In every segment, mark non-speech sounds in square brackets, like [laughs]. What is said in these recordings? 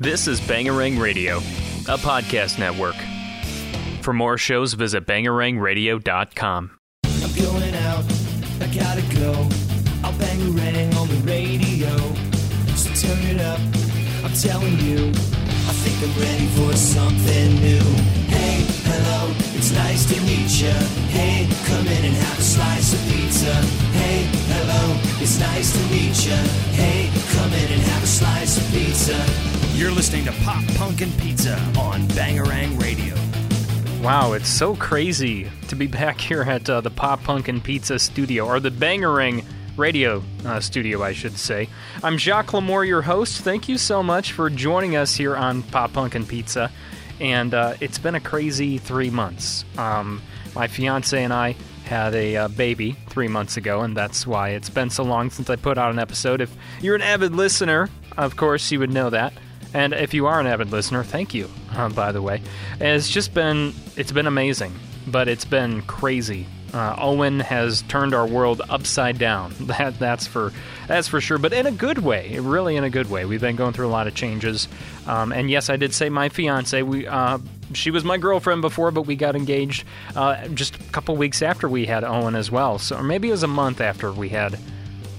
This is Bangarang Radio, a podcast network. For more shows, visit bangarangradio.com. I'm going out, I gotta go. I'll bang a rang on the radio. So turn it up, I'm telling you. I think I'm ready for something new. Hey, it's nice to meet you. Hey, come in and have a slice of pizza. Hey, hello, it's nice to meet you. Hey, come in and have a slice of pizza. You're listening to Pop Punkin' Pizza on Bangarang Radio. Wow, it's so crazy to be back here at uh, the Pop Punkin' Pizza studio, or the Bangarang Radio uh, studio, I should say. I'm Jacques Lamour, your host. Thank you so much for joining us here on Pop Punkin' Pizza. And uh, it's been a crazy three months. Um, my fiance and I had a uh, baby three months ago, and that's why it's been so long since I put out an episode. If you're an avid listener, of course, you would know that. And if you are an avid listener, thank you, uh, by the way. It's just been, it's been amazing, but it's been crazy. Uh, Owen has turned our world upside down. [laughs] That that's for that's for sure, but in a good way. Really, in a good way. We've been going through a lot of changes, um, and yes, I did say my fiance. We uh, she was my girlfriend before, but we got engaged uh, just a couple weeks after we had Owen as well. So, or maybe it was a month after we had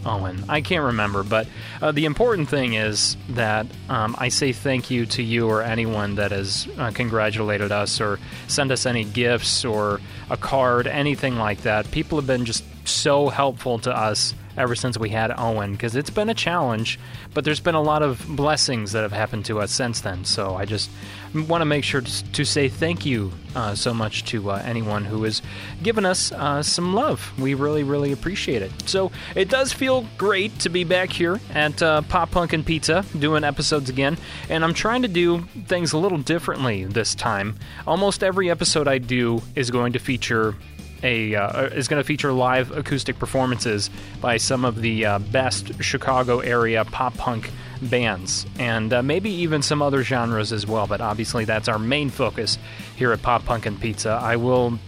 Owen. I can't remember, but uh, the important thing is that um, I say thank you to you or anyone that has uh, congratulated us or sent us any gifts or a card, anything like that. People have been just so helpful to us ever since we had Owen because it's been a challenge, but there's been a lot of blessings that have happened to us since then. So I just want to make sure to, to say thank you uh, so much to uh, anyone who has given us uh, some love. We really, really appreciate it. So it does feel great to be back here at uh, Pop Punk and Pizza doing episodes again, and I'm trying to do things a little differently this time. Almost every episode I do is going to feature a uh, is going to feature live acoustic performances by some of the uh, best Chicago area pop punk bands, and uh, maybe even some other genres as well. But obviously, that's our main focus here at Pop Punk and Pizza. I will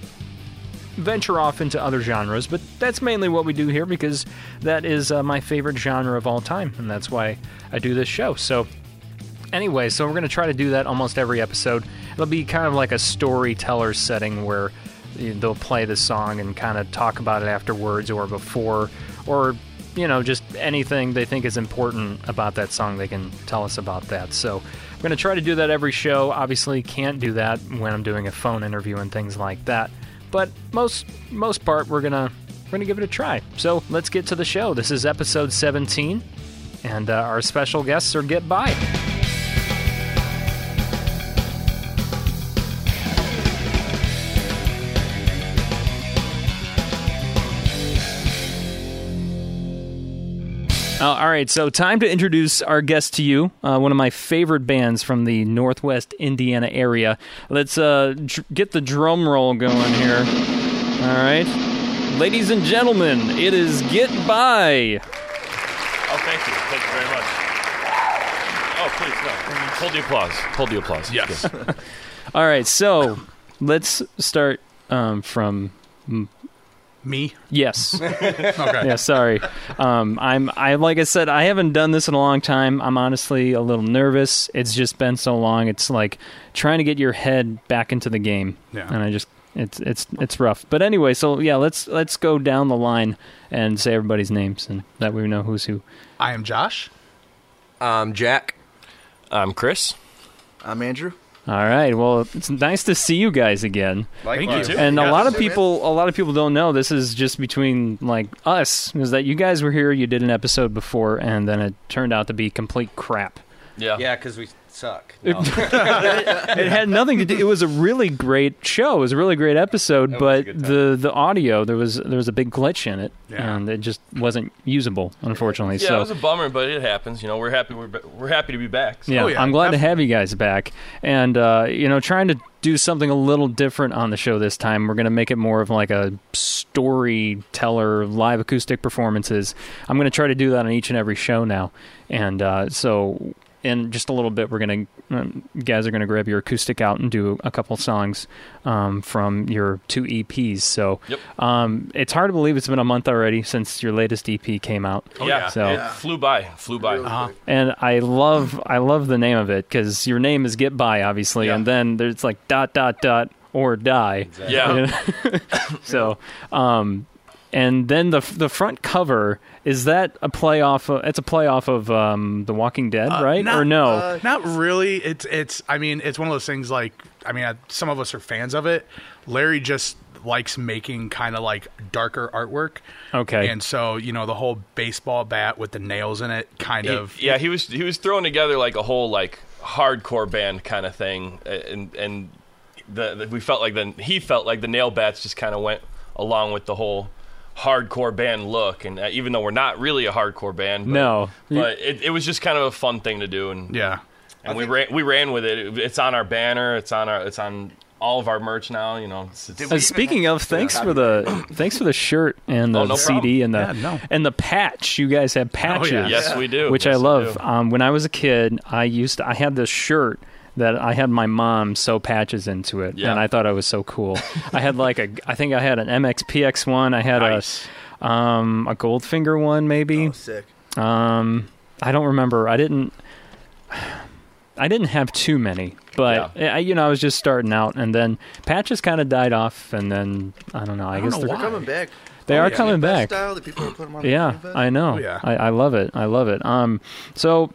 venture off into other genres, but that's mainly what we do here because that is uh, my favorite genre of all time, and that's why I do this show. So. Anyway, so we're going to try to do that almost every episode. It'll be kind of like a storyteller setting where they'll play the song and kind of talk about it afterwards or before or you know just anything they think is important about that song they can tell us about that. So i'm going to try to do that every show. Obviously can't do that when i'm doing a phone interview and things like that. But most most part we're going to we're going to give it a try. So let's get to the show. This is episode 17 and uh, our special guests are get by Uh, all right, so time to introduce our guest to you. Uh, one of my favorite bands from the Northwest Indiana area. Let's uh, dr- get the drum roll going here. All right, ladies and gentlemen, it is Get By. Oh, thank you. Thank you very much. Oh, please, no. Hold the applause. Hold the applause. Yes. [laughs] All right, so let's start um, from Me? yes. [laughs] Okay. yeah, sorry. Um, I'm I like I said, I haven't done this in a long time. I'm honestly a little nervous. It's just been so long. It's like trying to get your head back into the game, Yeah. and I just it's it's it's rough. But anyway, so yeah, let's let's go down the line and say everybody's names, and that way we know who's who. I am Josh. I'm Jack. I'm Chris. I'm Andrew. All right. Well, it's nice to see you guys again. Thank you. too. And a lot of people, a lot of people don't know this is just between like us. Is that you guys were here? You did an episode before, and then it turned out to be complete crap. Yeah. Yeah, because we suck. It, [laughs] [laughs] it had nothing to do. It was a really great show. It was a really great episode, It was a but good time. the the audio there was there was a big glitch in it, Yeah. and it just wasn't usable, unfortunately. Yeah, so it was a bummer, but it happens. You know, we're happy. We're, we're happy to be back. So. yeah, Oh, yeah, I'm glad to have you guys back, and uh, you know, trying to do something a little different on the show this time. We're going to make it more of like a storyteller, live acoustic performances. I'm going to try to do that on each and every show now, and uh, so in just a little bit, we're gonna um, guys are gonna grab your acoustic out and do a couple songs um, from your two EPs. So Yep. um, it's hard to believe it's been a month already since your latest EP came out. yeah, So- it flew by, flew by. Uh-huh. And I love I love the name of it because your name is Get By, obviously, Yeah. and then there's like dot dot dot or die. Yeah, [laughs] So, um, and then the the front cover is that a play off? Of, it's a play off of um, The Walking Dead, right? Not- or no? uh, not really. It's it's. I mean, it's one of those things. Like, I mean, uh, some of us are fans of it. Larry just likes making kind of like darker artwork. Okay. And so you know the whole baseball bat with the nails in it, kind He- of. yeah. He was he was throwing together like a whole like hardcore band kind of thing, and and the, the we felt like then he felt like the nail bats just kind of went along with the whole hardcore band look, and uh, even though we're not really a hardcore band, but, No. but it, it was just kind of a fun thing to do, and Yeah. and we ran we ran with it. It- It's on our banner. It's on our it's on all of our merch now. You know, it's, it's, Uh, speaking of, thanks for the [coughs] thanks for the shirt and the Oh, no CD and the Yeah, no. and the patch. You guys have patches. yeah. yes, we do, which Yes, I love. Um, when I was a kid, I used to, I had this shirt that I had my mom sew patches into it, Yeah. and I thought I was so cool. I had like a, I think I had an MXPX one. I had Nice. a, um, a Goldfinger one maybe. Oh, sick. Um, I don't remember. I didn't. I didn't have too many, but I, you know, I was just starting out, and then patches kind of died off, and then I don't know. I, don't guess know they're, why. Coming back. they Oh, are yeah. coming Best back. Style that people are putting on Yeah, Dream I know. Oh, yeah. I, I love it. I love it. Um, so,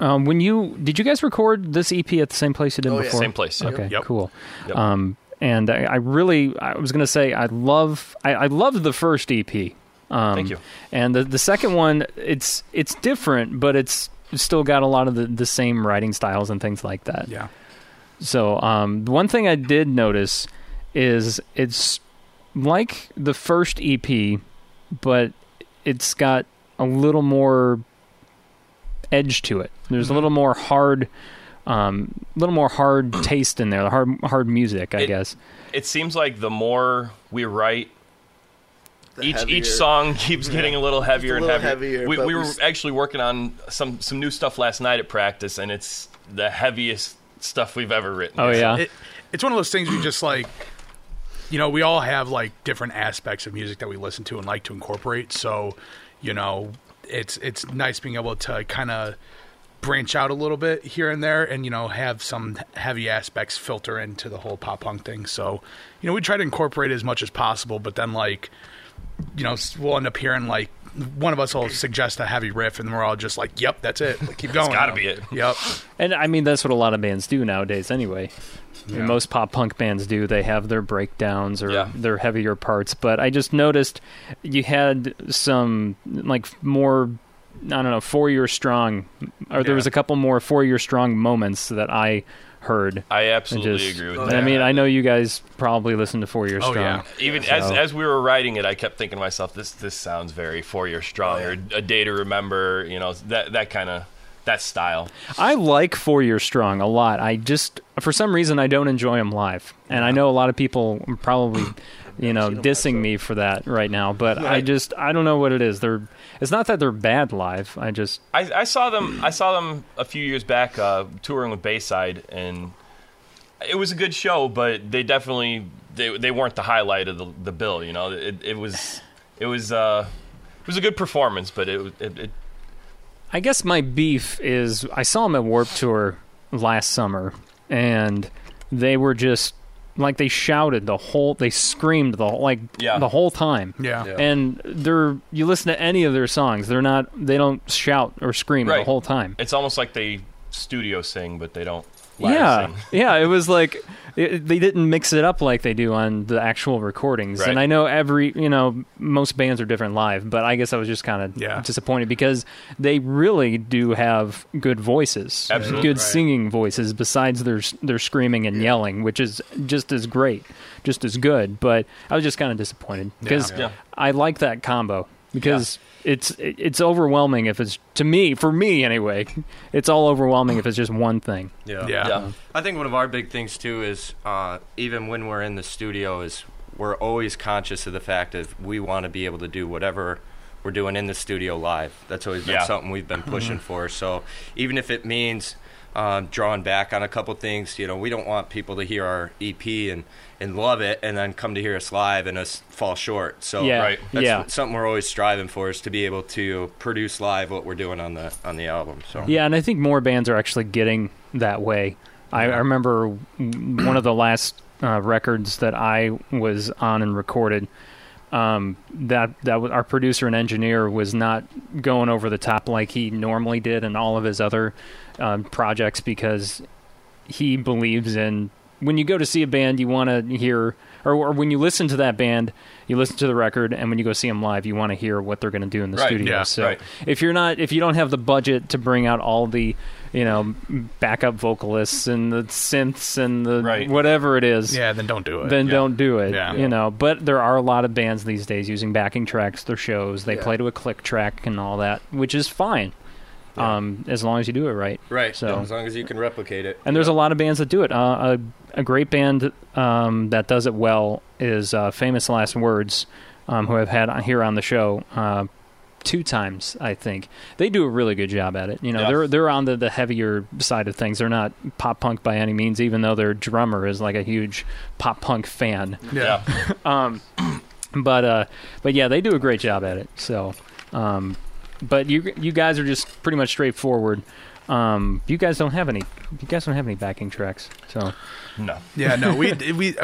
um, when you did you guys record this EP at the same place you did Oh, yeah. before? Same place, yeah. Okay, Yep. cool. Yep. Um, and I, I really, I was gonna say, I love, I, I loved the first EP. Um, Thank you. And the the second one, it's it's different, but it's still got a lot of the, the same writing styles and things like that. Yeah. So, um, one thing I did notice is it's like the first EP, but it's got a little more edge to it. There's a little more hard, um, little more hard [clears throat] taste in there. The hard, hard music, I It- guess. it seems like the more we write, The each heavier- each song keeps getting a little heavier and little heavier. heavier, we we we were s- actually working on some some new stuff last night at practice, and it's the heaviest stuff we've ever written. Oh yeah, It, it's one of those things we just like. You know, we all have like different aspects of music that we listen to and like to incorporate. So, you know, it's it's nice being able to kind of branch out a little bit here and there, and you know, have some heavy aspects filter into the whole pop punk thing. So, you know, we try to incorporate as much as possible, but then like, you know, we'll end up hearing like one of us will suggest a heavy riff, and we're all just like, "Yep, that's it. Like, keep going." gotta be it. Yep. and I mean that's what a lot of bands do nowadays. Anyway, I mean, Yeah. most pop punk bands do. They have their breakdowns or Yeah. their heavier parts. But I just noticed you had some like more. I don't know, four year strong, or there was a couple more four year strong moments that I heard. I absolutely just- agree with and that. I mean, I know you guys probably listen to Four Year Oh, Strong. yeah. Even as So- as we were writing it, I kept thinking to myself, "This this sounds very four year strong oh, or a day to remember." You know, that that kind of that style. I like Four Year Strong a lot. I just, for some reason, I don't enjoy them live, and I know a lot of people probably, [coughs] you know, seen 'em live, dissing me for that right now. But I Right. just, I don't know what it is. They're, it's not that they're bad live. I just, I, I saw them. I saw them a few years back uh, touring with Bayside, and it was a good show. But they definitely they they weren't the highlight of the the bill. You know, it it was it was uh it was a good performance, but it it, it I guess my beef is I saw them at Warped Tour last summer, and they were just like they shouted the whole, they screamed the whole, like Yeah. the whole time. Yeah. Yeah. And they're you listen to any of their songs, they're not they don't shout or scream the whole time. it's almost like they studio sing, but they don't. Live Yeah, yeah. It was like it, they didn't mix it up like they do on the actual recordings. Right. And I know every you know most bands are different live, but I guess I was just kind of Yeah. disappointed because they really do have good voices, Absolutely. good Right. singing voices besides their their screaming and yelling, which is just as great, just as good. But I was just kind of disappointed because Yeah. I like that combo because. It's it's overwhelming if it's to me for me anyway. It's all overwhelming if it's just one thing. Yeah. Yeah. Yeah. I think one of our big things too is uh, even when we're in the studio is we're always conscious of the fact that we want to be able to do whatever we're doing in the studio live. That's always been Yeah. something we've been pushing for. So even if it means um, drawing back on a couple things, you know, we don't want people to hear our EP and, and love it and then come to hear us live and us fall short. So Yeah, Right. that's yeah. something we're always striving for is to be able to produce live what we're doing on the on the album. So Yeah, and I think more bands are actually getting that way. I, I remember one of the last uh, records that I was on and recorded. Um, that that our producer and engineer was not going over the top like he normally did in all of his other um, projects because he believes in when you go to see a band, you want to hear, or, or when you listen to that band, you listen to the record, and when you go see them live, you want to hear what they're going to do in the Right, studio. yeah, so right. if you're not, if you don't have the budget to bring out all the, you know, backup vocalists and the synths and the Right. whatever it is, Yeah, then don't do it. then yeah. don't do it. Yeah. You know, but there are a lot of bands these days using backing tracks their shows. They Yeah. play to a click track and all that, which is fine. Um, as long as you do it right. right. So- as long as you can replicate it. And there's a lot of bands that do it. Uh, a, a great band um, that does it well is uh, Famous Last Words, um, who I've had here on the show uh, two times, I think. They do a really good job at it. You know, Yeah. they're they're on the, the heavier side of things. They're not pop punk by any means, even though their drummer is like a huge pop punk fan. Yeah. [laughs] um, But uh, but yeah, they do a great job at it. So, um, but you you guys are just pretty much straightforward. Um, you guys don't have any. You guys don't have any backing tracks. So No. Yeah, no, we [laughs] we.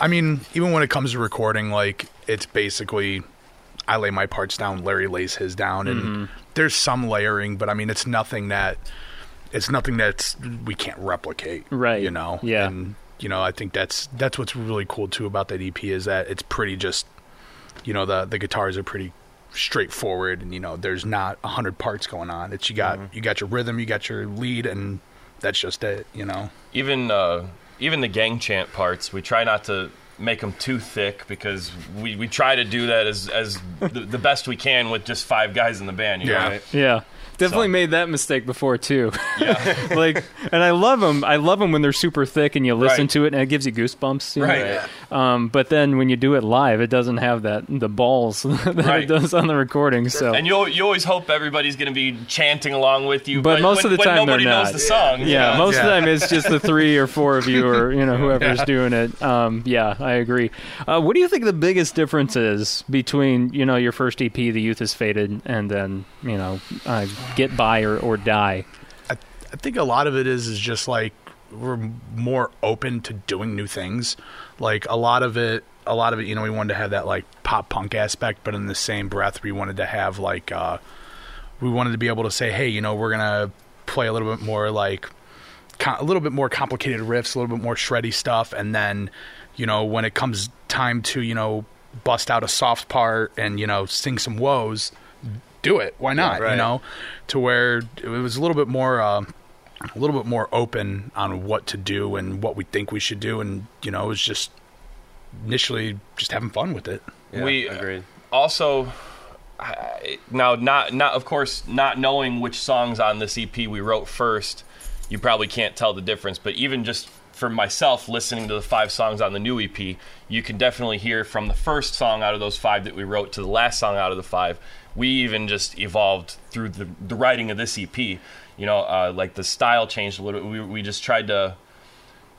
I mean, even when it comes to recording, like it's basically, I lay my parts down, Larry lays his down, and Mm-hmm. there's some layering, but I mean, it's nothing that, it's nothing that's we can't replicate, Right. You know, Yeah. And you know, I think that's that's what's really cool too about that EP is that it's pretty just, you know, the the guitars are pretty straightforward, and you know, there's not a hundred parts going on. It's you got Mm-hmm. you got your rhythm, you got your lead, and that's just it. You know. even uh, even the gang chant parts, we try not to make them too thick because we, we try to do that as as the, the best we can with just five guys in the band. You Yeah. know? yeah, definitely So- made that mistake before too. [laughs] like, and I love them. I love them when they're super thick and you listen Right. to it and it gives you goosebumps. you know? Right. Um, but then when you do it live, it doesn't have that the balls [laughs] that Right. it does on the recording. So And you you always hope everybody's going to be chanting along with you, But most when, of the time they're nobody not. knows the song. Yeah, you know? most of the Yeah. time it's just the three or four of you, or you know whoever's Yeah. doing it. Um, yeah, I agree. Uh, what do you think the biggest difference is between you know your first EP, "The Youth Is Faded," and then you know uh, "Get By" or, or "Die"? I I think a lot of it is is just like we're more open to doing new things. Like a lot of it, a lot of it, you know, we wanted to have that like pop punk aspect, but in the same breath, we wanted to have like uh, we wanted to be able to say, hey, you know, we're gonna play a little bit more like a little bit more complicated riffs, a little bit more shreddy stuff, and then you know when it comes time to you know bust out a soft part and you know sing some woes, do it. Why not? You know, to where it was a little bit more. Uh, a little bit more open on what to do and what we think we should do, and you know, it was just initially just having fun with it. Yeah, we agreed. also I- now not not of course not knowing which songs on this EP we wrote first, you probably can't tell the difference. But even just for myself, listening to the five songs on the new EP, you can definitely hear from the first song out of those five that we wrote to the last song out of the five. We even just evolved through the, the writing of this EP. You know, uh, like the style changed a little bit. We, we just tried to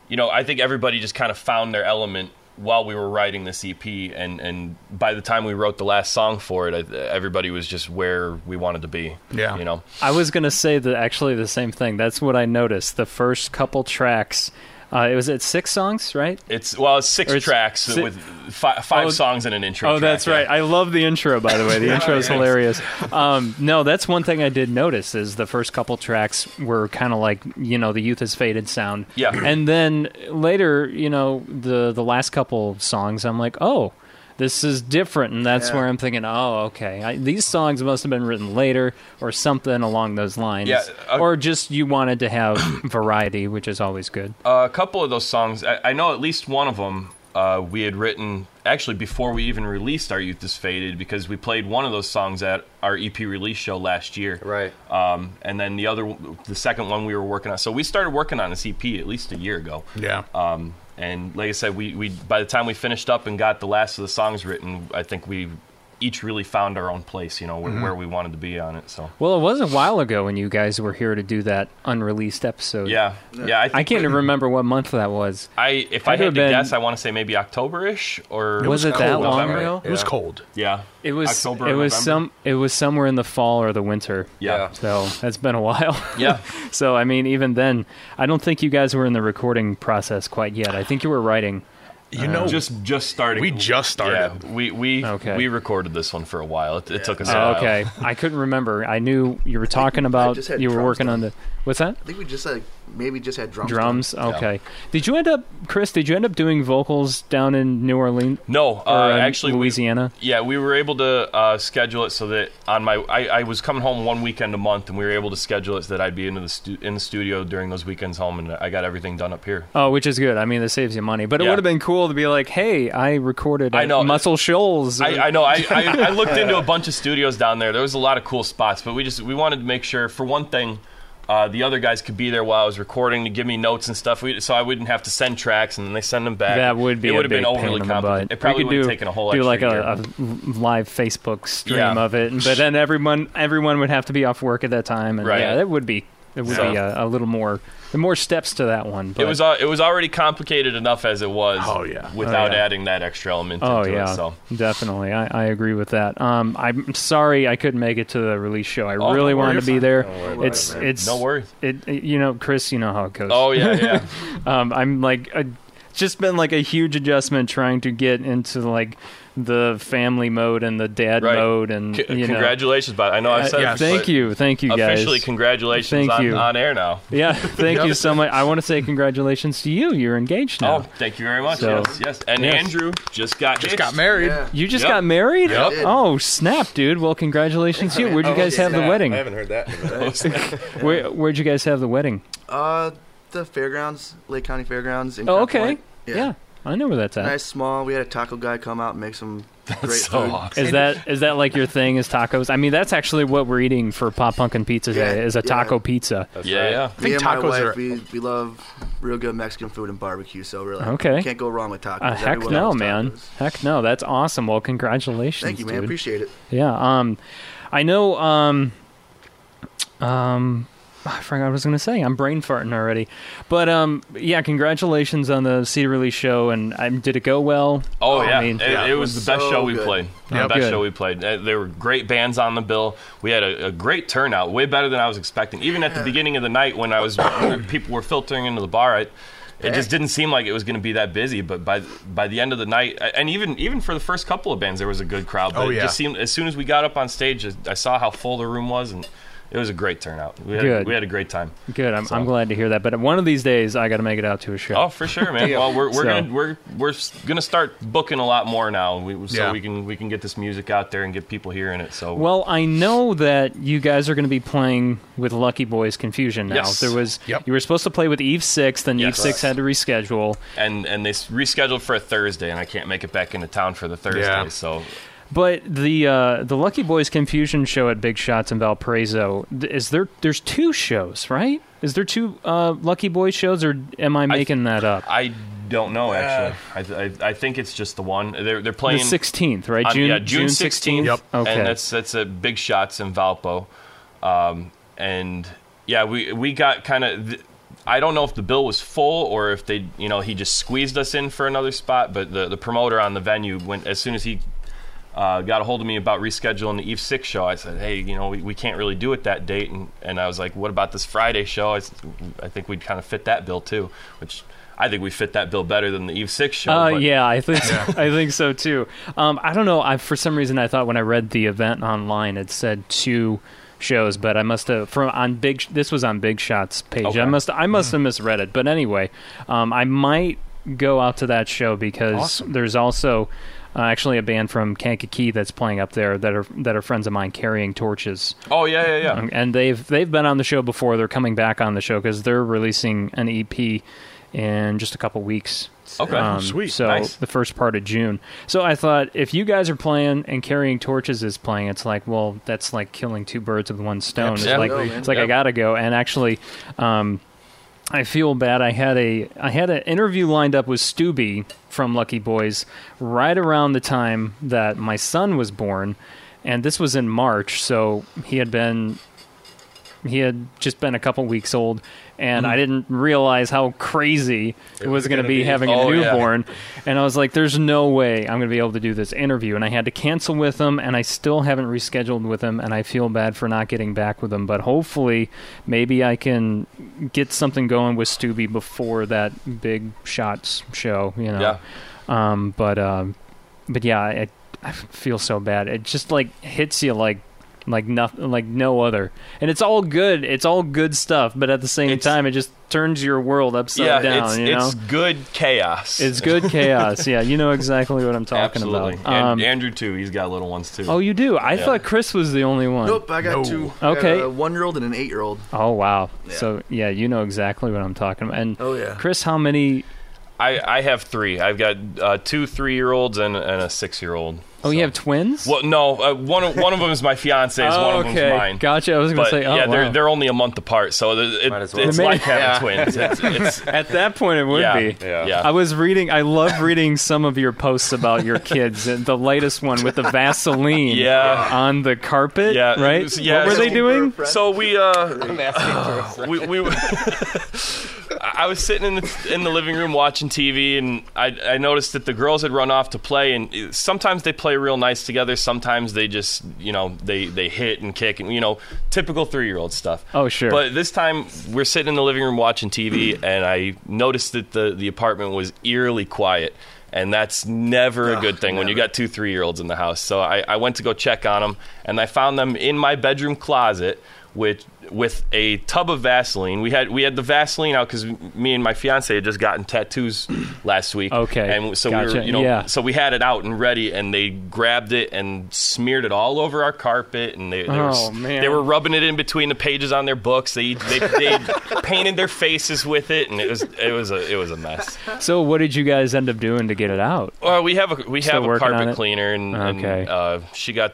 you know, I think everybody just kind of found their element while we were writing this EP, and and by the time we wrote the last song for it, I, everybody was just where we wanted to be. Yeah. you know, I was gonna say that actually the same thing. That's what I noticed. The first couple tracks, uh, it was at six songs, right? it's well, it's six it's tracks si- with fi- five Oh, songs and an intro. Oh, track, that's yeah. right. I love the intro, by the way. The [laughs] intro is hilarious. Um, no, that's one thing I did notice is the first couple tracks were kind of like you know the youth has faded sound. Yeah. and then later, you know, the the last couple songs, I'm like, oh. This is different, and that's Yeah. where I'm thinking, oh, okay. I, these songs must have been written later, or something along those lines, Yeah, uh, or just you wanted to have [coughs] variety, which is always good. Uh, a couple of those songs, I, I know at least one of them uh, we had written actually before we even released Our Youth Is Faded because we played one of those songs at our EP release show last year. Right. Um, and then the other, the second one we were working on. So we started working on this EP at least a year ago. Yeah. Um, and like I said, we, we by the time we finished up and got the last of the songs written, I think we each really found our own place, you know, Mm-hmm. where, where we wanted to be on it. So Well, it was a while ago when you guys were here to do that unreleased episode. yeah, yeah. I, I can't even remember what month that was. I if Had I had to been- guess, I want to say maybe October-ish or Was it that cold, long November. ago? It was cold. Yeah, It was. October it was November? some. It was somewhere in the fall or the winter. yeah, So that's been a while. yeah. [laughs] so I mean, even then, I don't think you guys were in the recording process quite yet. I think you were writing. You know, just just starting. we just started. Yeah, we we Okay. we recorded this one for a while. It, it took us. a Oh, while. okay. I couldn't remember. I knew you were talking about. You were drums working on the. What's that? I think we just like maybe just had drums. Drums. Okay. Did you end up, Chris? Did you end up doing vocals down in New Orleans No, or uh, in actually, we- Louisiana? Yeah, we were able to uh, schedule it so that on my I, I was coming home one weekend a month, and we were able to schedule it so that I'd be into the stu- in the studio during those weekends home, and I got everything done up here. Oh, which is good. I mean, that saves you money. But it Yeah. would have been cool to be like, "Hey, I recorded I know. Muscle Shoals." I, I know. I, [laughs] I, I looked into a bunch of studios down there. There was a lot of cool spots, but we just we wanted to make sure, for one thing, uh, the other guys could be there while I was recording to give me notes and stuff, we, so I wouldn't have to send tracks and then they send them back. that would be It would have been overly pain in the butt. complicated. It probably would have taken a whole do extra like a, a live Facebook stream Yeah. of it, but then everyone everyone would have to be off work at that time, and Right. yeah, that would be it would So- be a, a little more more steps to that one. But, It was uh, it was already complicated enough as it was. Oh, yeah. Without Oh, yeah. adding that extra element Oh into yeah, it. So definitely. I, I agree with that. Um, I'm sorry I couldn't make it to the release show. I Oh, really no wanted to be there. about It's it, it's no worries. It, it- you know Chris, you know how it goes. Oh yeah, yeah. [laughs] um, I'm like a, it's just been like a huge adjustment trying to get into like the family mode and the dad Right. mode and C- you know. congratulations, but I know I've Uh, said yeah, it, Thank you, thank you guys. Officially, congratulations Thank on, you. on air now. Yeah, [laughs] thank you so much. I want to say congratulations to you. You're engaged now. Oh, thank you very much. So- yes, yes. And Yes. Andrew just got Just hitched. got married. Yeah. You just Yep. got married? Yep. Oh, snap, dude. Well, congratulations to you. Where'd you guys have the wedding? I haven't heard that. in a minute. Where, where'd you guys have the wedding? Uh, the fairgrounds, Lake County Fairgrounds. In Oh, Crown okay. Point. Yeah. I know where that's at. Nice small. We had a taco guy come out and make some [laughs] great so food. awesome. Is that is that like your thing? Is tacos? I mean, that's actually what we're eating for Pop Punkin Pizza today. Yeah, Is a yeah. taco pizza. That's Yeah, right. yeah. I Me think and my tacos wife, are. we, we love real good Mexican food and barbecue, so we're like, Okay. can't go wrong with tacos. Uh, heck Everyone no, man. tacos. Heck no. That's awesome. Well, congratulations, Thank you, man. dude. Appreciate it. Yeah. Um, I know. Um, um, [sighs] I forgot what I was going to say. I'm brain farting already. But um, yeah, congratulations on the CD release show. And um, did it go well? Oh, I yeah, mean- it, Yeah, it it was was the best so show we good. played. Yeah, the best good. show we played. Uh, There were great bands on the bill. We had a, a great turnout, way better than I was expecting. Even at the beginning of the night, when I was people were filtering into the bar, I, it just didn't seem like it was going to be that busy. But by by the end of the night, and even even for the first couple of bands, there was a good crowd. But Oh, it yeah. just seemed as soon as we got up on stage, I saw how full the room was, and it was a great turnout. We had, Good. we had a great time. Good. I'm, So- I'm glad to hear that. But one of these days, I got to make it out to a show. Oh, for sure, man. [laughs] Well, we're, we're So- gonna we're we're gonna start booking a lot more now, we, so Yeah. we can we can get this music out there and get people hearing it. So Well, I know that you guys are going to be playing with Lucky Boys Confusion now. Yes. There was Yep. you were supposed to play with Eve Six, then Eve Six had to reschedule. and and they rescheduled for a Thursday, and I can't make it back into town for the Thursday. Yeah. So But the uh, the Lucky Boys Confusion show at Big Shots in Valparaiso is there? There's two shows, right? Is there two uh, Lucky Boys shows, or am I making that up? I don't know actually. I, I I think it's just the one. They're they're playing The sixteenth, right? on- June yeah, June 16th. Yep. Okay. and that's that's a big shots in Valpo, um, and yeah, we we got kind of. Th- I don't know if the bill was full or if they, you know, he just squeezed us in for another spot. But the the promoter on the venue went as soon as he uh, got a hold of me about rescheduling the Eve Six show. I said, hey, you know, we, we can't really do it that date, and and I was like, what about this Friday show? I, I think we'd kind of fit that bill too, which. I think we fit that bill better than the Eve Six show. Uh, yeah, I [laughs] think I think so too. Um, I don't know. I for some reason I thought when I read the event online it said two shows, but I must have from on big. This was on Big Shots page. Okay. I must I must have misread it. But anyway, um, I might go out to that show because Awesome. there's also. Uh, actually, a band from Kankakee that's playing up there that are that are friends of mine carrying torches, Oh yeah, yeah, yeah. Um, and they've they've been on the show before. They're coming back on the show because they're releasing an EP in just a couple weeks. Okay. Um, Sweet. So Nice. the first part of June. So I thought if you guys are playing and carrying torches is playing, it's like well, that's like killing two birds with one stone. It's like it's like I gotta go. And actually, um, I feel bad. I had a I had an interview lined up with Stubhy from Lucky Boys right around the time that my son was born, and this was in March. So he had been he had just been a couple weeks old, and I didn't realize how crazy it, was, was going to be be. having a Oh, yeah. newborn. And I was like, "There's no way I'm going to be able to do this interview." And I had to cancel with him, and I still haven't rescheduled with him. And I feel bad for not getting back with him, but hopefully, maybe I can get something going with Stubhy before that big shots show. You know. Yeah. Um, but um, but yeah, I, I feel so bad. It just like hits you like like nothing, like no other. And it's all good. It's all good stuff. But at the same It's- time, it just turns your world upside yeah, down. it's, you know, it's good chaos. it's good chaos. Yeah, you know exactly what I'm talking Absolutely. about. And Um, Andrew too. He's got little ones too. oh, you do? I Yeah. thought Chris was the only one. Nope, I got No. two. I got Okay. a one-year-old and an eight-year-old. Oh wow. Yeah. So yeah, you know exactly what I'm talking about. And Oh yeah. Chris, how many? I, I have three. I've got uh, two three-year-olds and, and a six-year-old. Oh, you have twins? Well, no. Uh, one of, one of them is my fiance's. oh, one of them's okay. mine. Gotcha. I was going to say, oh, yeah, wow. they're they're only a month apart, so it, it, well. it's They like may- having twins. It's, [laughs] it's, At that point, it would yeah, be. Yeah. yeah. I was reading. I love reading some of your posts about your kids. The latest one with the Vaseline [laughs] Yeah. on the carpet. Yeah, right. yeah, what were so- they doing? So we uh I'm asking for a [laughs] we, we I was sitting in the in the living room watching TV and I I noticed that the girls had run off to play and sometimes they play real nice together sometimes they just you know they they hit and kick and you know typical 3-year-old stuff. Oh, sure. But this time we're sitting in the living room watching TV and I noticed that the the apartment was eerily quiet. And that's never a oh, good thing when you got two three year olds in the house. So I, I went to go check on them, and I found them in my bedroom closet with with a tub of Vaseline. We had we had the Vaseline out because me and my fiance had just gotten tattoos [clears throat] last week. Okay, and so we gotcha. were you know Yeah. so we had it out and ready, and they grabbed it and smeared it all over our carpet, and they they, were, Oh, man. they were rubbing it in between the pages on their books. They they, they [laughs] painted their faces with it, and it was it was a it was a mess. So, what did you guys end up doing to get it out? Well, we have a we Still have a carpet cleaner, and, Okay. and uh, she got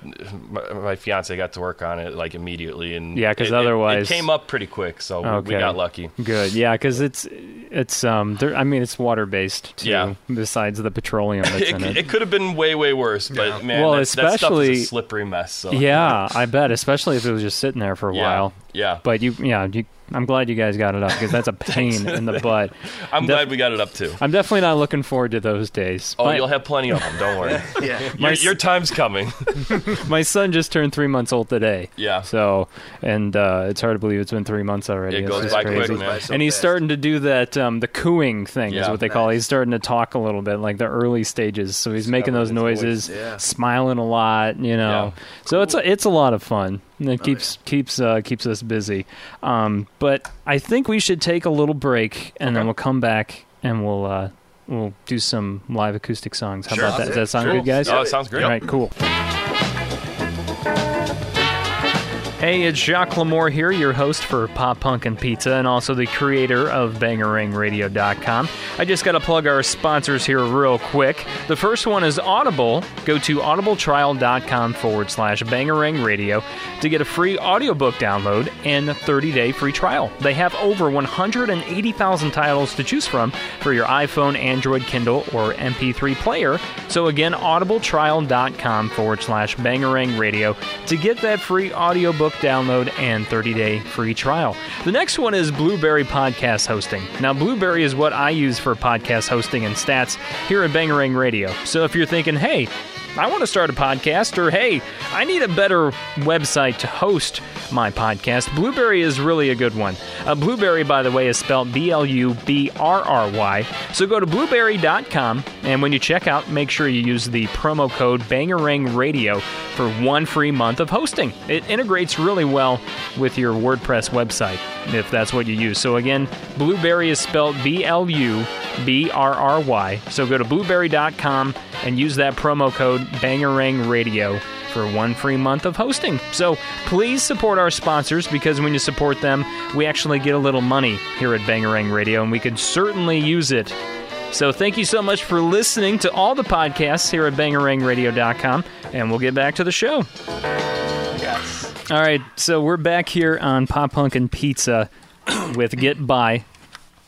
my, my fiance got to work on it like immediately, and yeah, because it- it- came up pretty quick, so we- Okay. we got lucky. Good, yeah, because it's it's um, there, I mean, it's water based too. Yeah. Besides the petroleum that's [laughs] It, in it. it could have been way way worse, but Yeah. man, Well, that, that stuff especially- is a slippery mess. So yeah, [laughs] I bet, especially if it was just sitting there for a yeah, while. Yeah. But you, yeah, you, I'm glad you guys got it up because that's a [laughs] pain in the butt. I'm def- glad we got it up too. I'm definitely not looking forward to those days. Oh, But you'll have plenty of them. Don't worry. [laughs] Yeah. your, your time's coming. [laughs] my son just turned three months old today. Yeah. So, and uh, it's hard to believe it's been three months already. It It's goes by crazy. quick, man. so and he's fast. starting to do that um, the cooing thing is what they call it. He's starting to talk a little bit, like the early stages. So he's making those his voice. noises, Yeah. smiling a lot, you know. So it's a, it's a lot of fun. And it keeps keeps uh, keeps us busy. Um, but I think we should take a little break and then we'll come back and we'll uh, we'll do some live acoustic songs. How Sure. about that? Does that sound Sure. good, guys? Oh, it sounds great. All right, cool. Hey, it's Jacques Lamour here, your host for Pop Punk and Pizza, and also the creator of bangarangradio.com. I just got to plug our sponsors here real quick. The first one is Audible. Go to audibletrial.com forward slash Bangarang Radio to get a free audiobook download and a 30 day free trial. They have over 180,000 titles to choose from for your iPhone, Android, Kindle, or MP3 player. So, again, audibletrial.com forward slash Bangarang Radio to get that free audiobook download and 30 day free trial. The next one is Blubrry Podcast Hosting. Now, Blubrry is what I use for podcast hosting and stats here at Bangarang Radio. So, if you're thinking, hey, I want to start a podcast, or hey, I need a better website to host my podcast. Blubrry is really a good one. Uh, Blubrry, by the way, is spelled B L U B R R Y. So go to blubrry.com, and when you check out, make sure you use the promo code Bangarang Radio for one free month of hosting. It integrates really well with your WordPress website if that's what you use. So again, Blubrry is spelled B L U B R R Y. So go to blubrry.com and use that promo code Bangarang Radio for one free month of hosting. So please support our sponsors because when you support them, we actually get a little money here at Bangarang Radio and we could certainly use it. So thank you so much for listening to all the podcasts here at bangarangradio.com and we'll get back to the show. Yes. All right, so we're back here on Pop Punk and Pizza with Get By.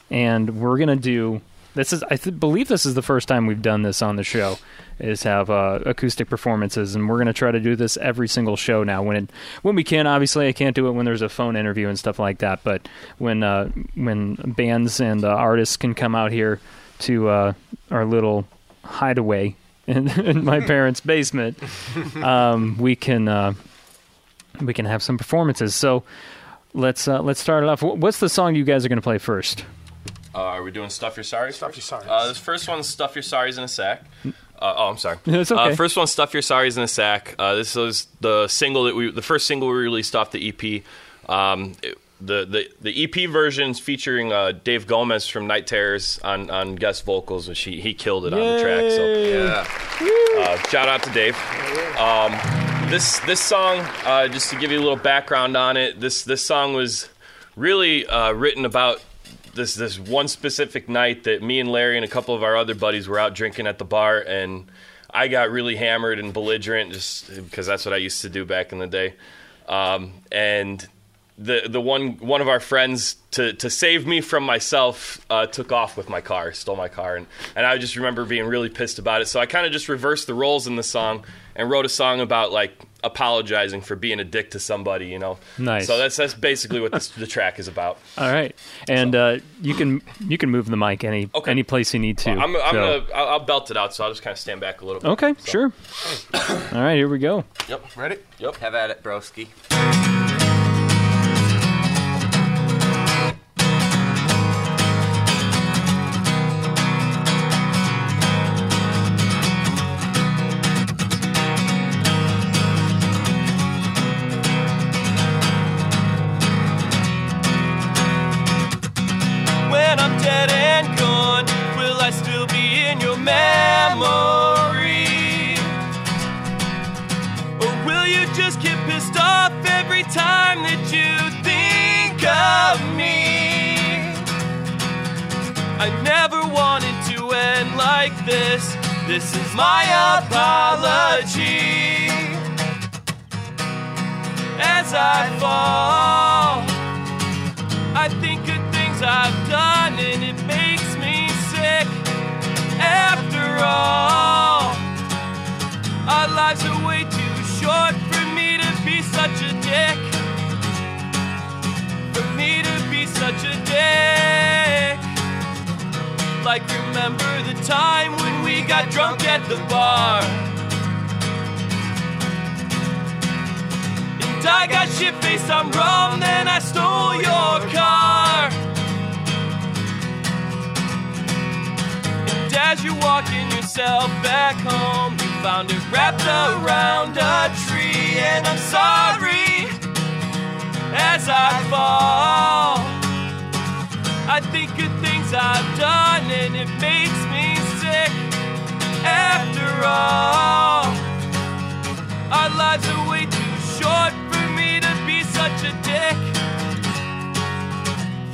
and we're gonna do. This is, I th- believe, this is the first time we've done this on the show. Is have uh, acoustic performances, and we're gonna try to do this every single show now. When it, when we can, obviously, I can't do it when there's a phone interview and stuff like that. But when uh, when bands and uh, artists can come out here to uh, our little hideaway [laughs] in, in my parents' basement, [laughs] um, we can uh, we can have some performances. So let's uh, let's start it off. What's the song you guys are going to play first? Uh, are we doing stuff your sorries? Stuff Your Sorries. Uh, this first one's stuff your sorries in a sack. Uh, oh, I'm sorry. [laughs] It's okay. Uh, first one, stuff your sorries in a sack. Uh, this was the single that we, the first single we released off the EP. Um, it- the, the the EP version's featuring uh, Dave Gomez from Night Terrors on, on guest vocals, which he, he killed it on the track. So yeah, uh, shout out to Dave. Um, this this song, uh, just to give you a little background on it, this this song was really uh, written about this this one specific night that me and Larry and a couple of our other buddies were out drinking at the bar, and I got really hammered and belligerent, just because that's what I used to do back in the day. Um, and the the one one of our friends to to save me from myself uh, took off with my car, stole my car, and and I just remember being really pissed about it. So I kind of just reversed the roles in the song and wrote a song about like apologizing for being a dick to somebody, you know. Nice. So that's that's basically what this, [laughs] the track is about. All right, and uh, you can you can move the mic any Okay. any place you need to. I'm, I'm So- gonna I'll, I'll belt it out, so I'll just kind of stand back a little bit. Okay, So- sure. [coughs] All right, here we go. Yep. Ready? Yep. Have at it, broski. I think of things I've done, and it makes me sick. After all, our lives are way too short for me to be such a dick.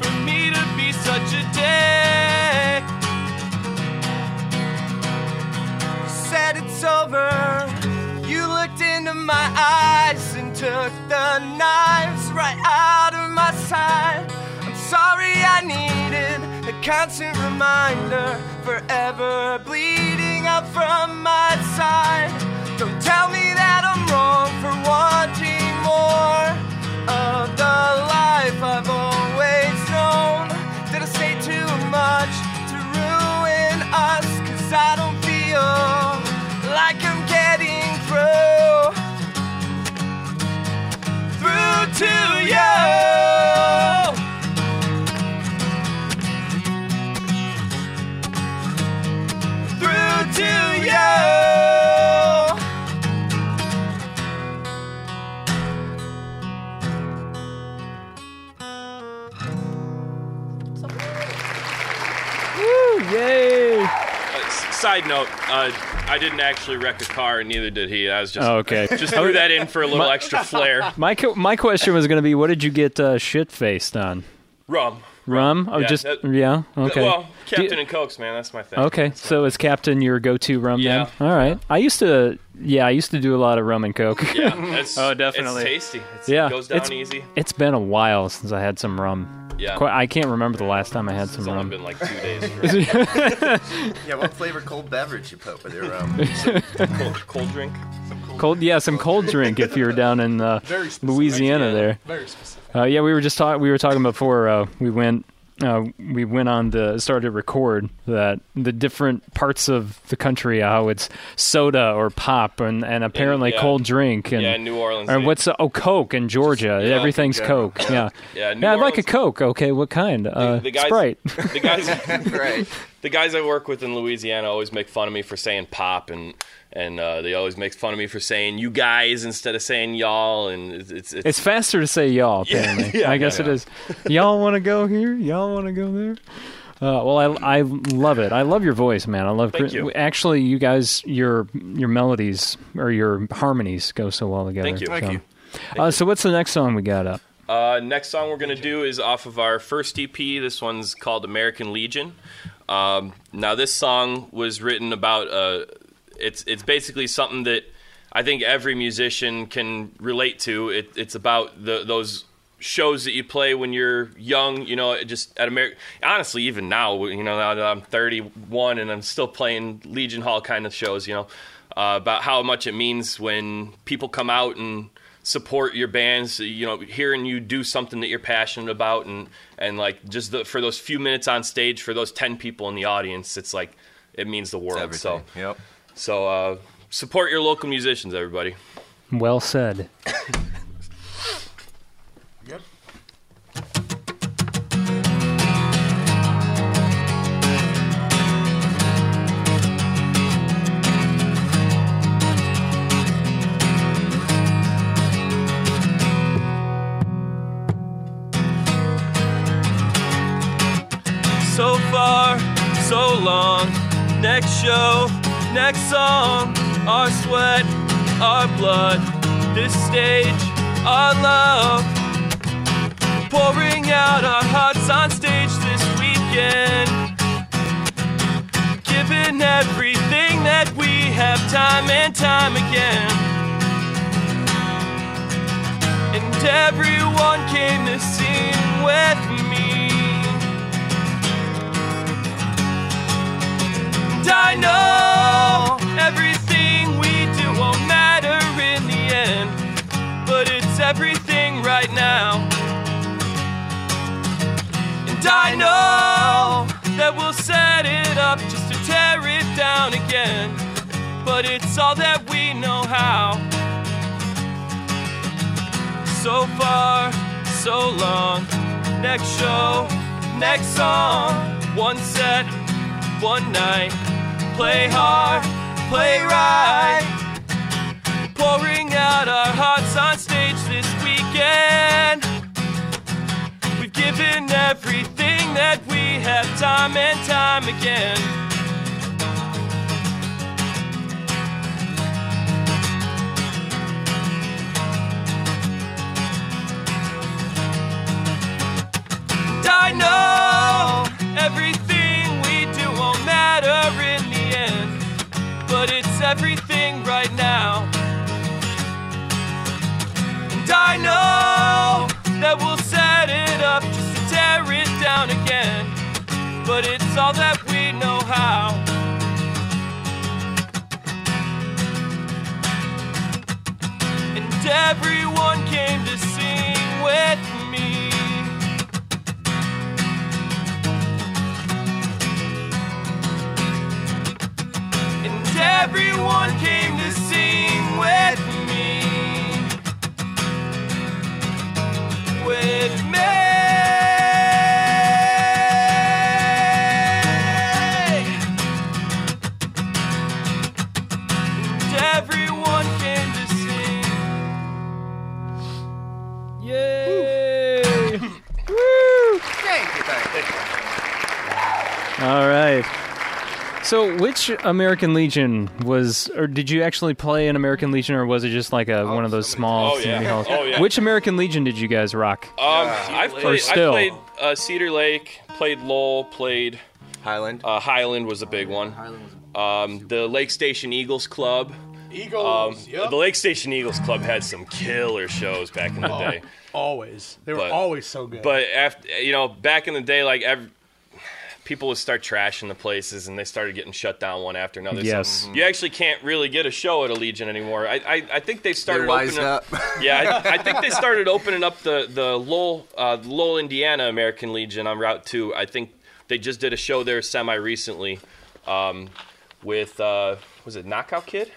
For me to be such a dick. Said it's over. You looked into my eyes and took the knives right out of my side. Sorry I needed a constant reminder, forever bleeding out from my side. Don't tell me that I'm wrong for wanting more of the life I've always known. Did I say too much to ruin us? Cause I don't feel like I'm getting through. Through to you. Side note, uh, I didn't actually wreck a car, and neither did he. I was just Oh, okay. [laughs] just threw that in for a little extra flair. [laughs] My my question was going to be, what did you get uh, shit faced on? Rum. Rum? Oh, Yeah, just that- yeah. Okay. Well, Captain you- and Cokes, man, that's my thing. Okay, so is Captain your go-to rum Yeah. then? All right. I used to, yeah, I used to do a lot of rum and coke. Yeah, [laughs] Oh, definitely. It's tasty. It's, yeah, it goes down it's, easy. It's been a while since I had some rum. Yeah. Quite, I can't remember the last time I had some It's only rum. been like two days. [laughs] [laughs] Yeah, what flavor cold beverage you put with your um? [laughs] cold, cold drink. Cold, yeah, some cold drink if you're down in uh, Very specific. Louisiana there. Very specific. Uh, yeah, we were just talking. We were talking before uh, we went. Uh, we went on the started to record that the different parts of the country, how it's soda or pop, and, and apparently yeah. cold drink, and Yeah, New Orleans. or they- what's oh Coke in Georgia? Yeah, Everything's yeah. Coke. Yeah, [laughs] Yeah, New yeah. I'd like a Coke. Okay, what kind? Uh, the guys, Sprite. [laughs] The guys, [laughs] right. The guys I work with in Louisiana always make fun of me for saying pop, and and uh, they always make fun of me for saying you guys instead of saying y'all, and it's it's, it's, It's faster to say y'all. [laughs] Apparently, yeah, I guess yeah. it is. Y'all want to go here? Y'all want to go there? Uh, well, I, I love it. I love your voice, man. I love. Thank you. Actually, you guys, your your melodies or your harmonies go so well together. Thank you. So, Thank you. Uh, so, what's the next song we got up? Uh, next song we're gonna do is off of our first EP. This one's called American Legion. Um, now, this song was written about. Uh, it's it's basically something that I think every musician can relate to. It, it's about the, those shows that you play when you're young. You know, just at American. Honestly, even now, you know, now that I'm 31 and I'm still playing Legion Hall kind of shows. You know, uh, about how much it means when people come out and support your bands you know hearing you do something that you're passionate about and and like just the, for those few minutes on stage for those 10 people in the audience it's like it means the world so Yep. so uh, support your local musicians everybody Well said. [laughs] so long. Next show next song. Our sweat our blood. This stage our love. Pouring out our hearts on stage this weekend. Giving everything that we have time and time again. And everyone came to sing with me And I know everything we do won't matter in the end, but it's everything right now. And I know that we'll set it up just to tear it down again, but it's all that we know how. So far, so long. Next show, next song, one set, one night. Play hard, play right. Pouring out our hearts on stage this weekend. We've given everything that we have time and time again. Everything right now. And I know that we'll set it up just to tear it down again, but it's all that we know how. And everyone came to sing with everyone came So, which American Legion was, or did you actually play an American Legion, or was it just like a one of those small Oh, yeah. community halls? Oh, yeah. Which American Legion did you guys rock? Um, I've Or played, I still. played uh, Cedar Lake, played Lowell, played Highland. uh, Highland was a big one. Highland was Um, the Lake Station Eagles Club Eagles. yep. The Lake Station Eagles Club had some killer shows back in the day. always. They were But- always so good. But after you know, back in the day, like ev people would start trashing the places, and they started getting shut down one after another. Yes. so you actually can't really get a show at a Legion anymore. I I, I think they started They wised opening up. yeah, I, I think they [laughs] started opening up the the Lowell, uh, Lowell, Indiana American Legion on Route Two. I think they just did a show there semi recently um, with uh, was it Knockout Kid?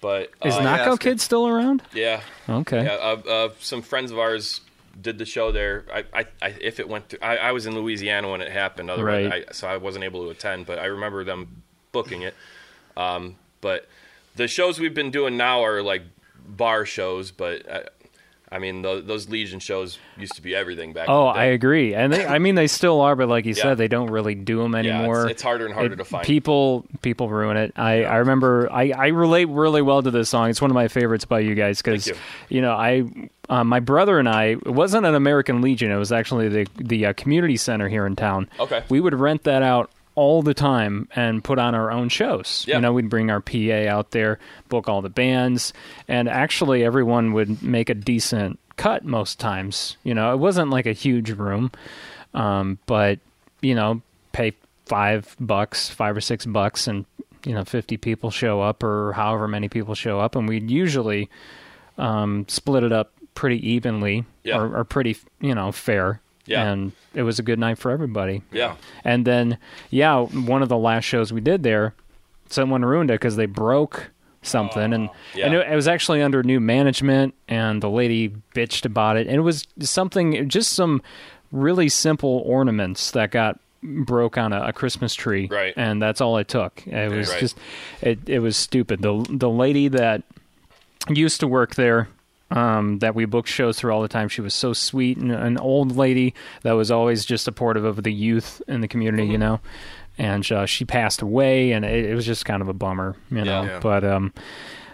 But Is uh, Knockout that's Kid still around? yeah, Okay. yeah, uh, uh, some friends of ours did the show there. I, I, I if it went through, I, I was in Louisiana when it happened, otherwise, Right. I, so I wasn't able to attend. But I remember them booking it. Um, but the shows we've been doing now are like bar shows. But I, mean, tho- those Legion shows used to be everything back. Oh, I agree, and they, I mean they still are, but like you Yeah. said, they don't really do them Yeah, it's- anymore. it's harder and harder to find. People, people ruin it. I, I remember, I, I relate really well to this song. It's one of my favorites by you guys because, Thank you. know, I, uh, my brother and I, it wasn't an American Legion. It was actually the the uh, community center here in town. Okay. we would rent that out all the time and put on our own shows. Yeah. You know, we'd bring our PA out there, book all the bands, and actually everyone would make a decent cut most times. You know, it wasn't like a huge room, um, but you know, pay five bucks, five or six bucks, and you know, fifty people show up or however many people show up, and we'd usually um, split it up pretty evenly Yeah. or, or pretty, you know, fair. Yeah. And it was a good night for everybody. Yeah. And then, yeah, one of the last shows we did there, someone ruined it because they broke something, and oh, Yeah. and it, it was actually under new management, and the lady bitched about it, and it was something, just some really simple ornaments that got broke on a, a Christmas tree, Right. And that's all it took. It was Right. just, it it was stupid. The the lady that used to work there um, that we booked shows through all the time. She was so sweet and an old lady that was always just supportive of the youth in the community, Mm-hmm. you know. And uh, she passed away, and it, it was just kind of a bummer, you know. Yeah. But um,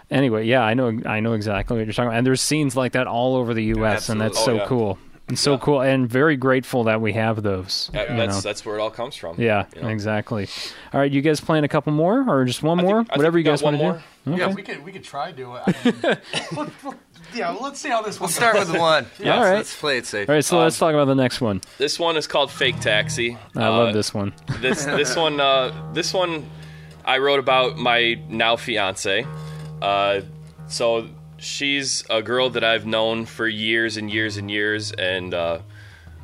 anyway, yeah, I know, I know exactly what you're talking about. And there's scenes like that all over the U.S., and that's so Oh, yeah. cool. It's so Yeah. cool, and very grateful that we have those. That- you that's know. that's where it all comes from. yeah, you know? exactly. All right, you guys playing a couple more, or just one I think- more? I Whatever you guys want to do. yeah, we could we could try do it. I mean, [laughs] let, let- yeah, let's see how this We'll start with one. [laughs] All right. Let's play it safe. All right, so let's talk about the next one. This one is called Fake Taxi. I Uh, love this one. [laughs] this this one uh, this one I wrote about my now fiance. Uh, so she's a girl that I've known for years and years and years, and uh,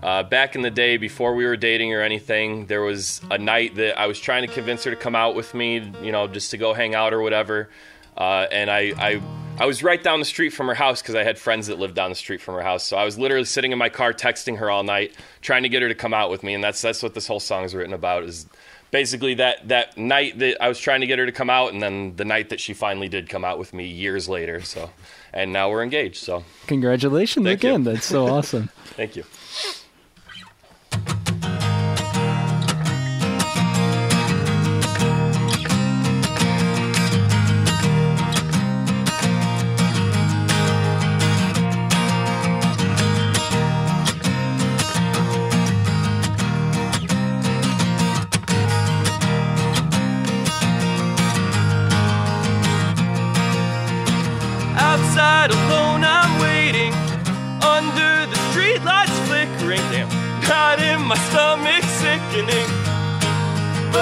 uh, back in the day before we were dating or anything, there was a night that I was trying to convince her to come out with me, you know, just to go hang out or whatever. Uh, and I, I I was right down the street from her house because I had friends that lived down the street from her house. So I was literally sitting in my car texting her all night, trying to get her to come out with me. And that's that's what this whole song is written about. Is basically that that night that I was trying to get her to come out, and then the night that she finally did come out with me years later. So, and now we're engaged. So, Congratulations Thank you. again. That's so awesome. [laughs] thank you.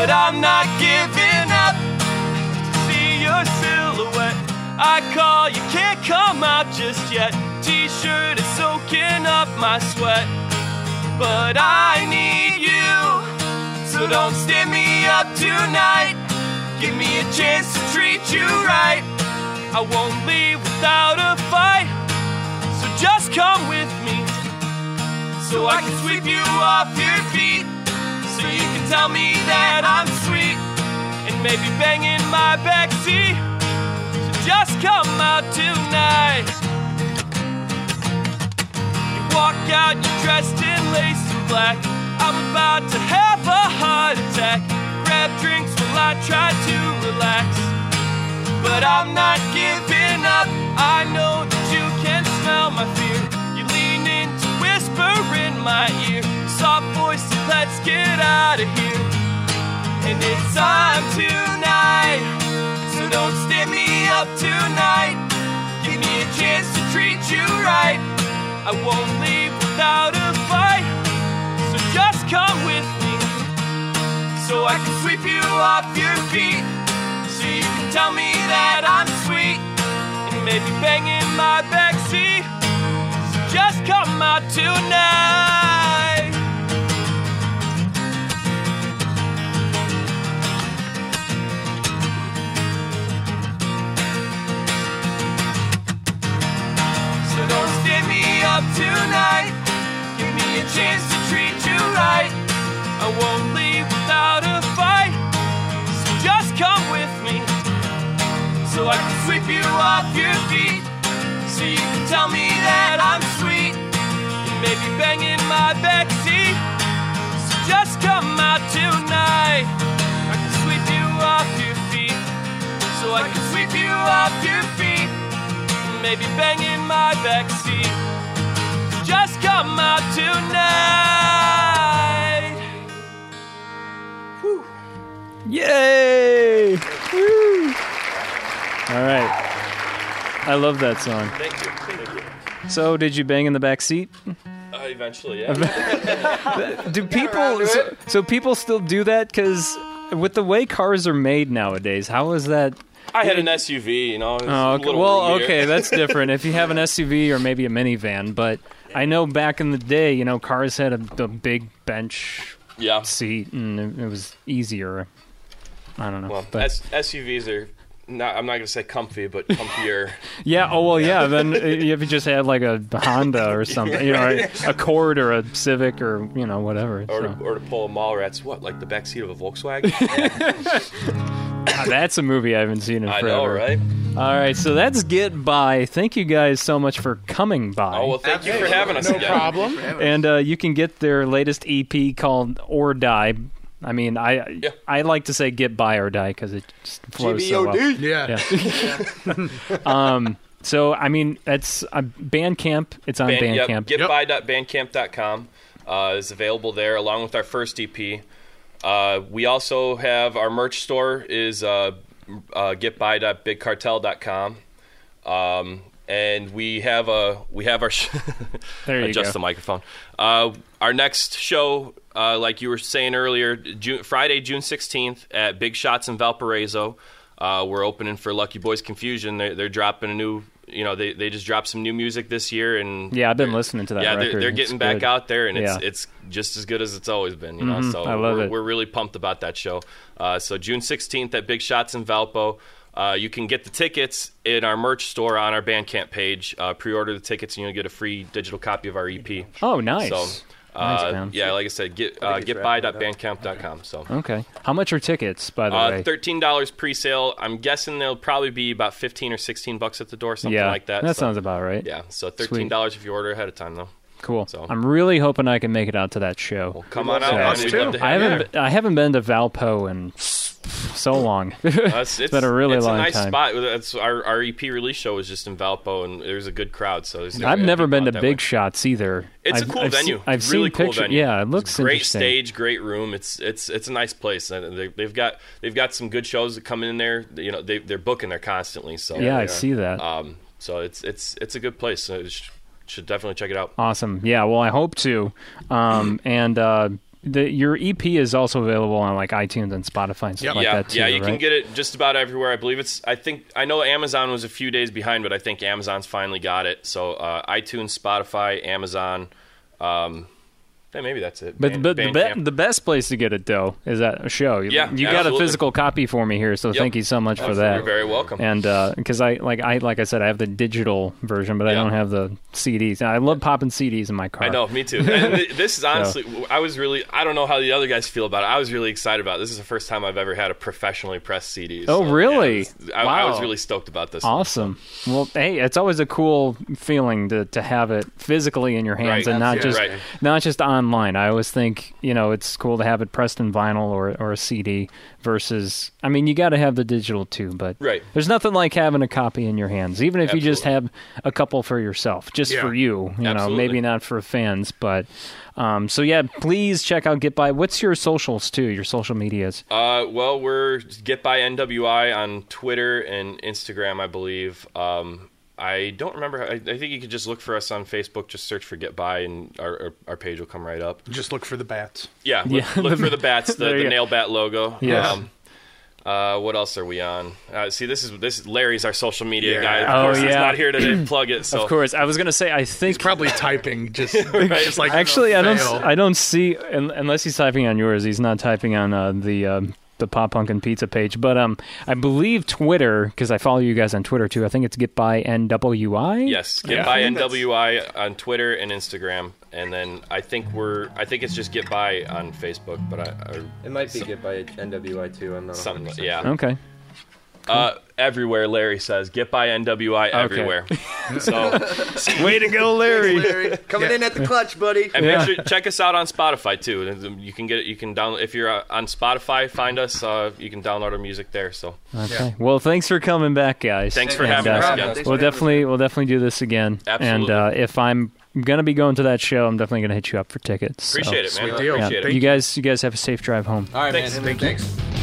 But I'm not giving up. See your silhouette. I call, you can't come out just yet. T-shirt is soaking up my sweat, but I need you. So don't stand me up tonight. Give me a chance to treat you right. I won't leave without a fight. So just come with me. So I can sweep you off your feet. So you tell me that I'm sweet. And maybe bang in my backseat. So just come out tonight. You walk out, you're dressed in lace and black. I'm about to have a heart attack. Grab drinks while I try to relax but I'm not giving up. I know that you can smell my fear. You lean in to whisper in my ear, soft voice, let's get out of here. And it's time tonight. So don't stay me up tonight. Give me a chance to treat you right. I won't leave without a fight. So just come with me. So I can sweep you off your feet. So you can tell me that I'm sweet. And maybe bang in my backseat. So just come out tonight. Up tonight. Give me a chance to treat you right. I won't leave without a fight. So just come with me. So I can sweep you off your feet. So you can tell me that I'm sweet. And maybe bang in my backseat. So just come out tonight. I can sweep you off your feet. So I can sweep you off your feet maybe bang in my backseat. Just come out tonight. Woo! Yay! Woo! All right. I love that song. Thank you. Thank you. So, did you bang in the back seat? Uh, eventually, yeah. [laughs] Do people so, so people still do that cuz with the way cars are made nowadays, how is that I had an SUV, you know. it was Oh, a okay. little well, roomier. okay, that's different. [laughs] if you have an SUV or maybe a minivan, but I know back in the day, you know, cars had a, a big bench yeah. seat, and it, it was easier. I don't know, Well, but S- SUVs are not. I'm not gonna say comfy, but comfier. [laughs] yeah. Oh well, yeah. Then [laughs] if you just had like a Honda or something, you know, [laughs] a Accord or a Civic or you know whatever. or, so. to, or to pull a Mallrats. What, like the back seat of a Volkswagen? [laughs] That's a movie I haven't seen in I forever. know, right? All right, so that's Get By. Thank you guys so much for coming by. Oh well, thank you for having us No again. problem. and uh, you can get their latest EP called Or Die. I mean, I Yeah. I like to say Get By or Die because it just flows so well. Yeah. [laughs] [laughs] Um, so I mean, that's uh, Bandcamp. It's on Band, yep, Bandcamp. getby.bandcamp.com uh, is available there, along with our first EP. Uh, we also have our merch store is uh, uh, getby.bigcartel.com. Um, and we have a we have our sh- [laughs] There you adjust go. the microphone. Uh, our next show, uh, like you were saying earlier, June, Friday, June sixteenth at Big Shots in Valparaiso. Uh, we're opening for Lucky Boys Confusion. They're, they're dropping a new, you know, they, they just dropped some new music this year, and Yeah, I've been listening to that Yeah, they're, they're It's getting back good. out there, and it's Yeah. it's just as good as it's always been. You know, Mhm, so I love we're, it. we're really pumped about that show. Uh, so June sixteenth at Big Shots in Valpo. Uh, you can get the tickets in our merch store on our Bandcamp page. Uh, pre-order the tickets, and you'll get a free digital copy of our EP. Oh, nice. So, Nice, uh, man. yeah, like I said, get uh, getby.bandcamp.com. So, Okay. How much are tickets, by the uh, way? thirteen dollars pre-sale. I'm guessing they'll probably be about fifteen or sixteen bucks at the door, something yeah, like that. That So, sounds about right. yeah. So thirteen dollars if you order ahead of time, though. Cool. So- I'm really hoping I can make it out to that show. Well, come on out, So- man. Us too. love I have you haven't. Been, I haven't been to Valpo in so long. [laughs] Uh, it's, it's been a really it's long a nice time. spot. That's our, our EP release show was just in Valpo, and there's a good crowd. So there's I've never been to Big way. Shots either. It's I've, a cool I've venue. Seen, I've really seen cool pictures. venue. Yeah, it looks It's great interesting. stage, great room. It's it's it's a nice place. And they, they've got they've got some good shows that come in there. You know, they they're booking there constantly. So Yeah, I see that. Um, so it's it's it's a good place. So you sh- should definitely check it out. Awesome. Yeah. Well, I hope to. Um, [clears throat] and uh, the your EP is also available on like iTunes and Spotify and stuff like yeah, that too. yeah, you can get it just about everywhere. I believe it's. I think I know Amazon was a few days behind, but I think Amazon's finally got it. So uh, iTunes, Spotify, Amazon. Um, yeah, maybe that's it. But, Band- but the, be- the best place to get it though is at a show. You- Yeah, you got a physical copy for me here, so Yep. thank you so much for that. You're very welcome. And uh, because I like I like I said, I have the digital version, but I don't have the CDs. And I love popping CDs in my car. I know, me too. Th- [laughs] this is honestly, I was really, I don't know how the other guys feel about it. I was really excited about it. This is the first time I've ever had a professionally pressed CD. Oh, really? yeah, I, I was really stoked about this. one. Awesome. Well, hey, it's always a cool feeling to, to have it physically in your hands Right. and not just Absolutely. Right. not just online. I always think you know it's cool to have it pressed in vinyl or, or a CD versus. I mean, you got to have the digital too, but Right. there's nothing like having a copy in your hands, even if you just have a couple for yourself, just Yeah. for you. You know, maybe not for fans, but. Um, so yeah, please check out Get By. What's your socials too? Your social medias? Uh, well, we're Get By NWI on Twitter and Instagram, I believe. Um, I don't remember. I, I think you could just look for us on Facebook. Just search for Get By, and our, our, our page will come right up. Just look for the bats. Yeah, look, Yeah. look for the bats, the, the nail bat logo. Yeah. Um, uh, what else are we on? Uh, see, this is this Larry's our social media Yeah. guy. Of Oh, course, he's yeah. not here to [clears throat] plug it. So Of course, I was gonna say I think Probably typing, just, [laughs] just like Actually, I don't. fail. I don't see unless he's typing on yours. He's not typing on uh, the um, the Pop Punk and Pizza page. But um, I believe Twitter because I follow you guys on Twitter too. I think it's Get by NWI. yes, Get Yeah. By I that's- NWI on Twitter and Instagram, and then I think we're I think it's just Get By on Facebook, but I, I It might be get by NWI too. I'm not something 100% yeah. Okay. Uh, everywhere, Larry says Get By NWI everywhere. [laughs] so [laughs] Way to go, Larry. Larry, coming in at the clutch, buddy. And Yeah. make sure check us out on Spotify too. You can get it. You can download if you're uh, on Spotify. Find us. Uh, you can download our music there. So Okay. Well, thanks for coming back, guys. thanks for And, having uh, us again. for We'll definitely we'll definitely do this again. Absolutely. And uh, if I'm gonna be going to that show, I'm definitely gonna hit you up for tickets. So, Appreciate it, man. Sweet deal. Yeah, Appreciate Thank it. you guys, you guys have a safe drive home. All right, Thanks. man. Thank you. Thanks.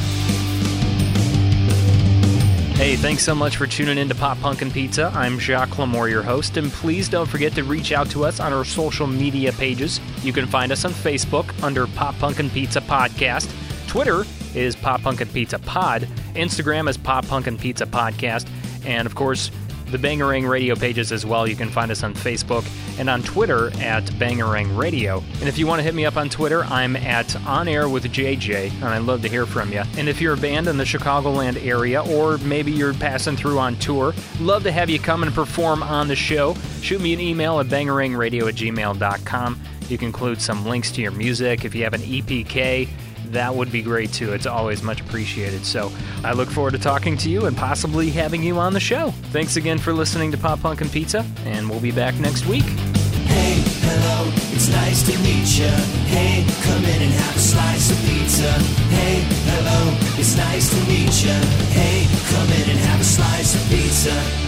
Hey, thanks so much for tuning in to Pop Punk and Pizza. I'm Jacques Lamour, your host, and please don't forget to reach out to us on our social media pages. You can find us on Facebook under Pop Punk and Pizza Podcast. Twitter is Pop Punk and Pizza Pod. Instagram is Pop Punk and Pizza Podcast. And of course, the Bangarang Radio pages as well. You can find us on Facebook and on Twitter at Bangarang Radio. And if you want to hit me up on Twitter, I'm at On Air with JJ, and I'd love to hear from you. And if you're a band in the Chicagoland area, or maybe you're passing through on tour, love to have you come and perform on the show. Shoot me an email at bangarangradio at gmail.com. You can include some links to your music. If you have an EPK, that would be great too. It's always much appreciated. So I look forward to talking to you and possibly having you on the show. Thanks again for listening to Pop Punk and Pizza, and we'll be back next week. Hey, hello, it's nice to meet ya. Hey, come in and have a slice of pizza. Hey, hello, it's nice to meet ya. Hey, come in and have a slice of pizza.